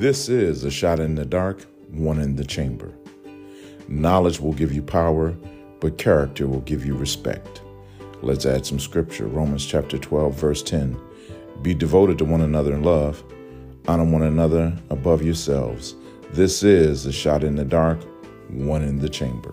This is a shot in the dark, one in the chamber. Knowledge will give you power, but character will give you respect. Let's add some scripture. Romans chapter 12, verse 10. Be devoted to one another in love. Honor one another above yourselves. This is a shot in the dark, one in the chamber.